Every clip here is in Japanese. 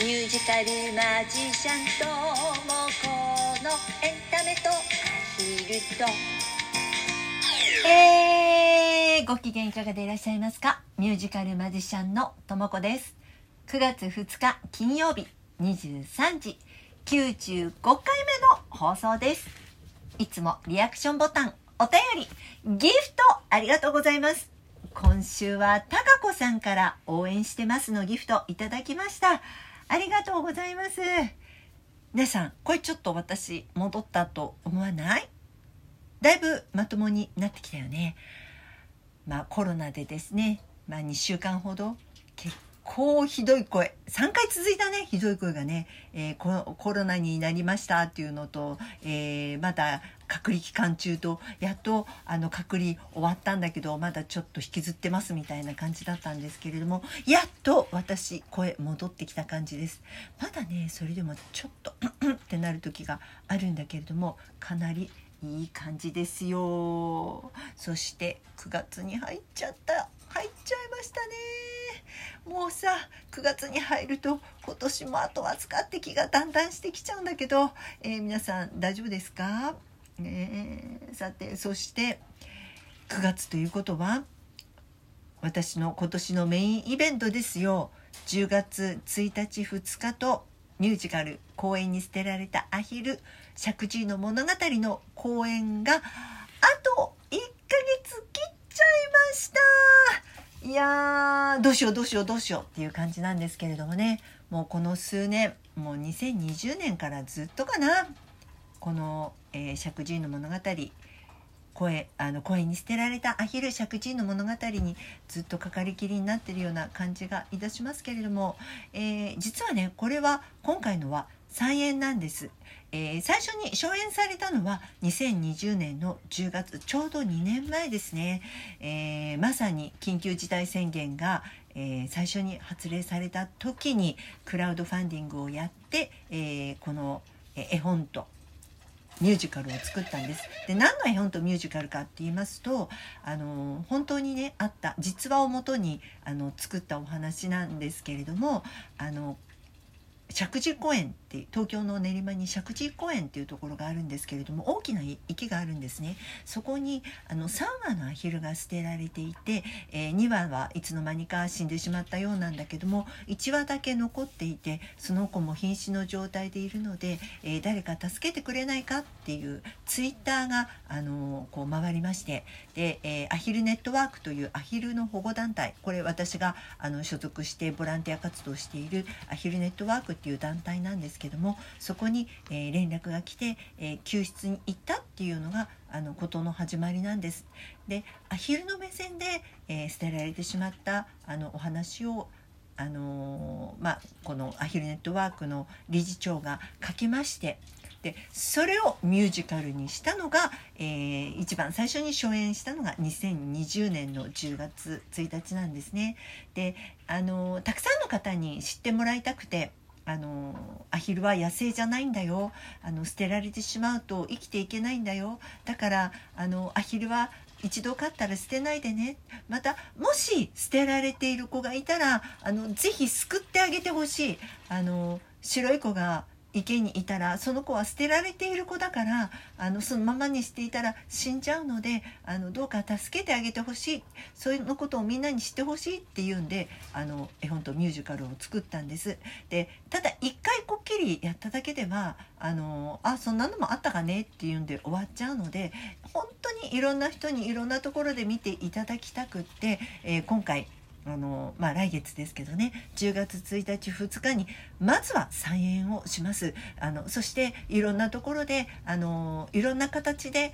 ミュージカルマジシャンともこのエンタメとアヒルと。えー、ご機嫌いかがでいらっしゃいますか？ミュージカルマジシャンのともこです。9月2日金曜日23時95回目の放送です。いつもリアクションボタンお便りギフトありがとうございます。今週はたかこさんから応援してますのギフトいただきました。ありがとうございます。皆さんこれちょっと私戻ったと思わない？だいぶまともになってきたよね。まあコロナでですね。まあ2週間ほど結構ひどい声。3回続いたね。ひどい声がね、えー、ココロナになりましたっていうのと、えー、まだ隔離期間中とやっとあの隔離終わったんだけどまだちょっと引きずってますみたいな感じだったんですけれどもやっと私声戻ってきた感じです。まだねそれでもちょっとってなる時があるんだけれどもかなりいい感じですよ。そして9月に入っちゃった。入っちゃいましたね。もうさ9月に入ると今年もあとわずかって気がだんだんしてきちゃうんだけど、えー、皆さん大丈夫ですか、え。ー、さてそして9月ということは私の今年のメインイベントですよ。10月1日2日とミュージカル公演に捨てられたアヒル石神井の物語の公演があと1ヶ月切っちゃいました。いやーどうしようどうしようどうしようっていう感じなんですけれどもね。もうこの数年もう2020年からずっとかな。この、えー、石神井の物語。声あの声に捨てられたアヒル石神井の物語にずっとかかりきりになっているような感じがいたしますけれども、えー、実はねこれは今回のは再演なんです。えー、最初に初演されたのは2020年の10月ちょうど2年前ですね、えー、まさに緊急事態宣言が、えー、最初に発令された時にクラウドファンディングをやって、えこの絵本とミュージカルを作ったんです。で何の絵本とミュージカルかって言いますとあの本当にねあった実話をもとにあの作ったお話なんですけれどもあの石神公園って東京の練馬に石神公園っていうところがあるんですけれども大きな池があるんですね。そこにあの3羽のアヒルが捨てられていて、えー、2羽はいつの間にか死んでしまったようなんだけども1羽だけ残っていてその子も瀕死の状態でいるので、えー、誰か助けてくれないかっていうツイッターが、あのー、こう回りましてで、えアヒルネットワークというアヒルの保護団体これ私があの所属してボランティア活動しているアヒルネットワークっていう団体なんですけどもそこに、えー、連絡が来て、えー、救出に行ったっていうのがあのことの始まりなんです。でアヒルの目線で、えー、捨てられてしまったあのお話をあのまあ、このアヒルネットワークの理事長が書きましてでそれをミュージカルにしたのが、えー、一番最初に初演したのが2020年の10月1日なんですね。であのたくさんの方に知ってもらいたくてあのアヒルは野生じゃないんだよ。あの捨てられてしまうと生きていけないんだよ。だからあのアヒルは一度飼ったら捨てないでね。またもし捨てられている子がいたらあのぜひ救ってあげてほしい。あの白い子が池にいたらその子は捨てられている子だからあのそのままにしていたら死んじゃうのであのどうか助けてあげてほしいそういうのことをみんなに知ってほしいっていうんであの絵本とミュージカルを作ったんです。でただ一回こっきりやっただけではあのあそんなのもあったかねっていうんで終わっちゃうので本当にいろんな人にいろんなところで見ていただきたくって、えー、今回あのまあ、来月ですけどね。10月1日2日にまずは再演をします。あのそしていろんなところであのいろんな形で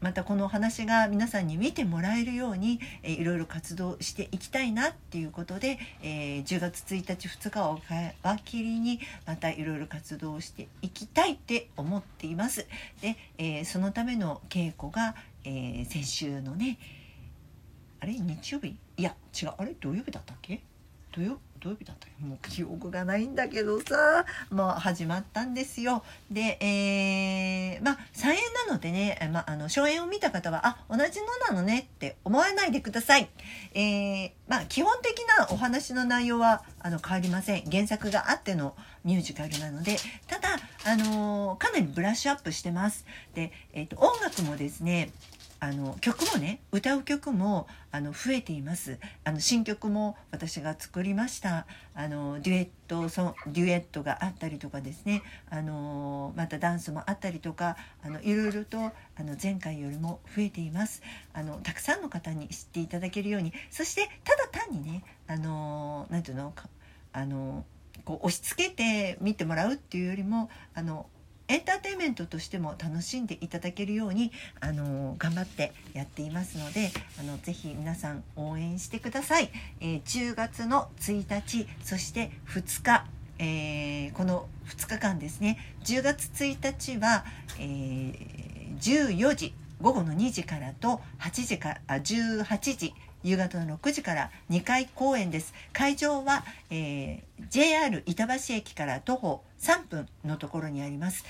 またこの話が皆さんに見てもらえるように、えー、いろいろ活動していきたいなっていうことで、えー、10月1日2日を皮切りにまたいろいろ活動していきたいって思っています。で、えー、そのための稽古が、えー先週のねあれ？日曜日？いや違う。あれ？土曜日だったっけ？土曜？土曜日だったもう記憶がないんだけどさ。もう始まったんですよ。でえー、まあ再演なのでね、まあ、あの初演を見た方はあ同じのなのねって思わないでください。えー、まあ基本的なお話の内容はあの変わりません。原作があってのミュージカルなので。ただ、あのー、かなりブラッシュアップしてます。で、えーと、音楽もですねあの曲もね歌う曲もあの増えています。あの新曲も私が作りました。あのデュエットそデュエットがあったりとかですね。あのまたダンスもあったりとかあのいろいろとあの前回よりも増えています。あのたくさんの方に知っていただけるように。そしてただ単にねあのなんていうのあのこう押し付けて見てもらうっていうよりもあのエンターテインメントとしても楽しんでいただけるようにあの頑張ってやっていますのであのぜひ皆さん応援してください、えー、10月の1日そして2日えー、この2日間ですね。10月1日は、えー、14時午後の2時からと8時からあ18時夕方の6時から2回公演です。会場は、えー、JR 板橋駅から徒歩3分のところにあります。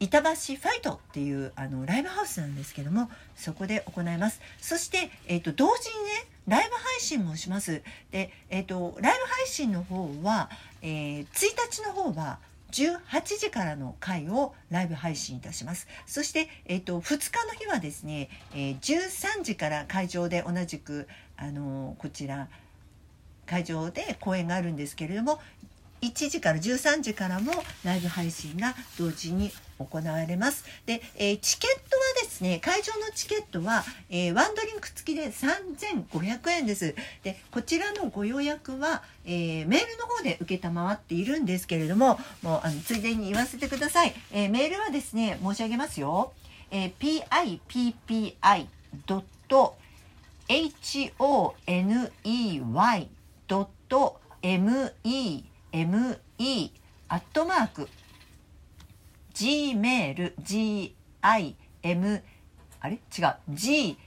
板橋ファイトっていうあのライブハウスなんですけどもそこで行います。そして、えーと、同時にねライブ配信もします。で、えーと、ライブ配信の方は、えー、1日の方は18時からの回をライブ配信いたします。そして、え、ー、と、2日の日はですね、えー、13時から会場で同じく、あのー、こちら、会場で公演があるんですけれども、1時から13時からもライブ配信が同時に行われます。で、えー、チケットはですね、会場のチケットは、えー、ワンドリンク付きで3500円です。で、こちらのご予約は、えー、メールの方で承っているんですけれども、もう、あの、ついでに言わせてください。えー、メールはですね、申し上げますよ。えー、pippi.honey.me me アットマーク gmail gim あれ？違う gmail.com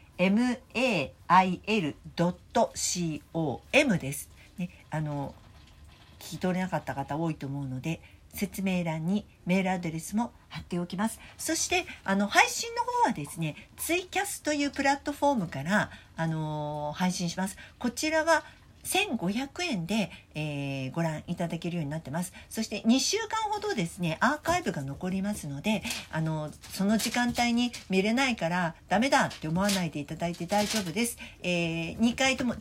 です。ね、あの聞き取れなかった方多いと思うので説明欄にメールアドレスも貼っておきます。そしてあの配信の方はですねツイキャスというプラットフォームからあの配信します。こちらは1500円で、えー、ご覧いただけるようになってます。そして2週間ほどですね、アーカイブが残りますので、あの、その時間帯に見れないからダメだって思わないでいただいて大丈夫です。えー、2回とも違う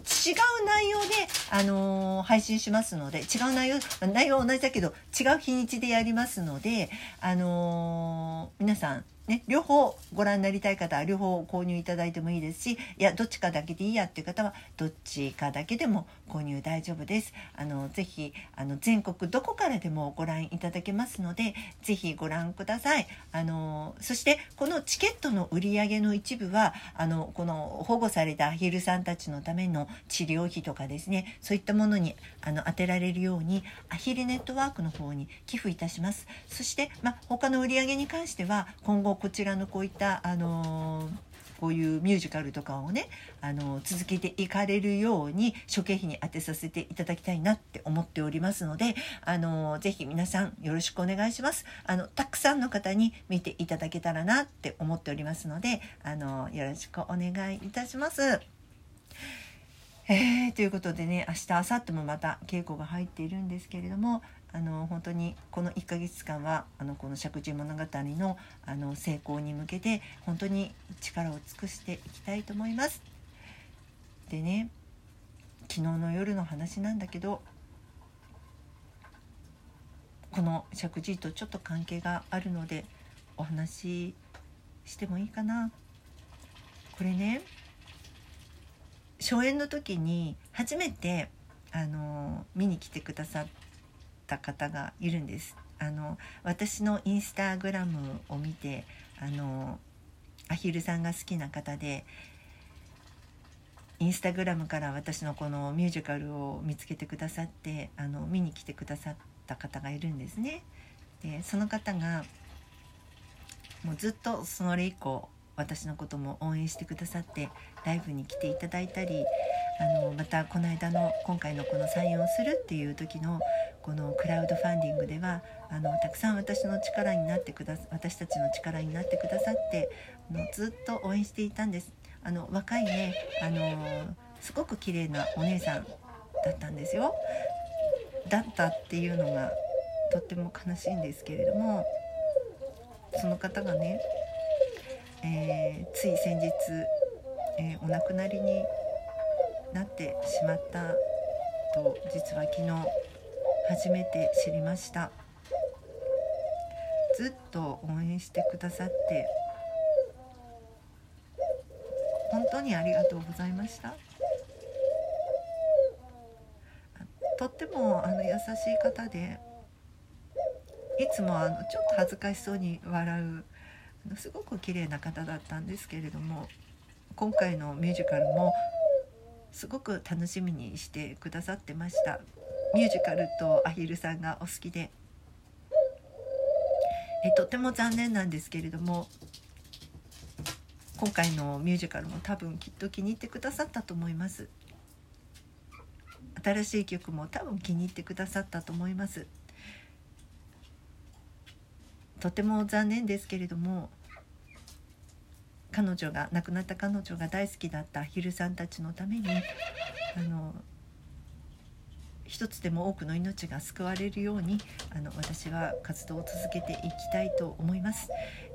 内容で、あのー、配信しますので、違う内容、内容は同じだけど違う日にちでやりますので、あの皆さん、ね、両方ご覧になりたい方は両方購入いただいてもいいですしいやどっちかだけでいいやっていう方はどっちかだけでも購入大丈夫です。あのぜひあの全国どこからでもご覧いただけますのでぜひご覧ください。あのそしてこのチケットの売り上げの一部はあのこの保護されたアヒルさんたちのための治療費とかですねそういったものにあの当てられるようにアヒルネットワークの方に寄付いたします。そして、ま他の売り上げに関しては今後こちらのこういったあのこういうミュージカルとかをねあの続けていかれるように諸経費に当てさせていただきたいなって思っておりますのであのぜひ皆さんよろしくお願いしますあのたくさんの方に見ていただけたらなって思っておりますのであのよろしくお願いいたします。えー、ということでね明日明後日もまた稽古が入っているんですけれどもあの本当にこの1ヶ月間はあのこの石神物語のあの成功に向けて本当に力を尽くしていきたいと思います。でね昨日の夜の話なんだけどこの石神とちょっと関係があるのでお話ししてもいいかな。これね初演の時に初めてあの見に来てくださった方がいるんですあの私のインスタグラムを見てあのアヒルさんが好きな方でインスタグラムから私のこのミュージカルを見つけてくださってあの見に来てくださった方がいるんですね。でその方がもうずっとそれ以降私のことも応援してくださってライブに来ていただいたりあのまたこの間の今回のこの採用するっていう時のこのクラウドファンディングではあのたくさん私の力になってくだ私たちの力になってくださってあのずっと応援していたんです。あの若いねあのすごく綺麗なお姉さんだったんですよ。だったっていうのがとっても悲しいんですけれどもその方がね、つい先日、えー、お亡くなりになってしまったと実は昨日初めて知りました。ずっと応援してくださって本当にありがとうございました。とってもあの優しい方でいつもあのちょっと恥ずかしそうに笑うすごく綺麗な方だったんですけれども今回のミュージカルもすごく楽しみにしてくださってました。ミュージカルとアヒルさんがお好きで。えとても残念なんですけれども今回のミュージカルも多分きっと気に入ってくださったと思います。新しい曲も多分気に入ってくださったと思います。とても残念ですけれども彼女が亡くなった彼女が大好きだったヒルさんたちのためにあの一つでも多くの命が救われるようにあの私は活動を続けていきたいと思います、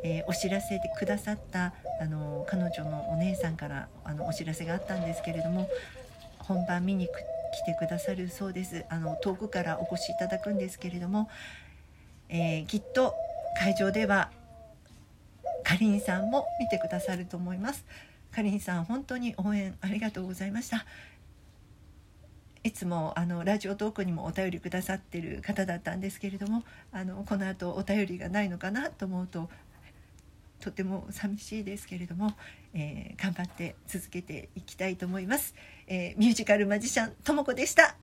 えー、お知らせでくださったあの彼女のお姉さんからあのお知らせがあったんですけれども本番見に来てくださるそうです。あの遠くからお越しいただくんですけれども、えー、きっと会場ではかりんさんも見てくださると思います。かりんさん本当に応援ありがとうございました。いつもあのラジオトークにもお便りくださってる方だったんですけれどもあのこの後お便りがないのかなと思うととても寂しいですけれども、えー、頑張って続けていきたいと思います、えー、ミュージカルマジシャンともこでした。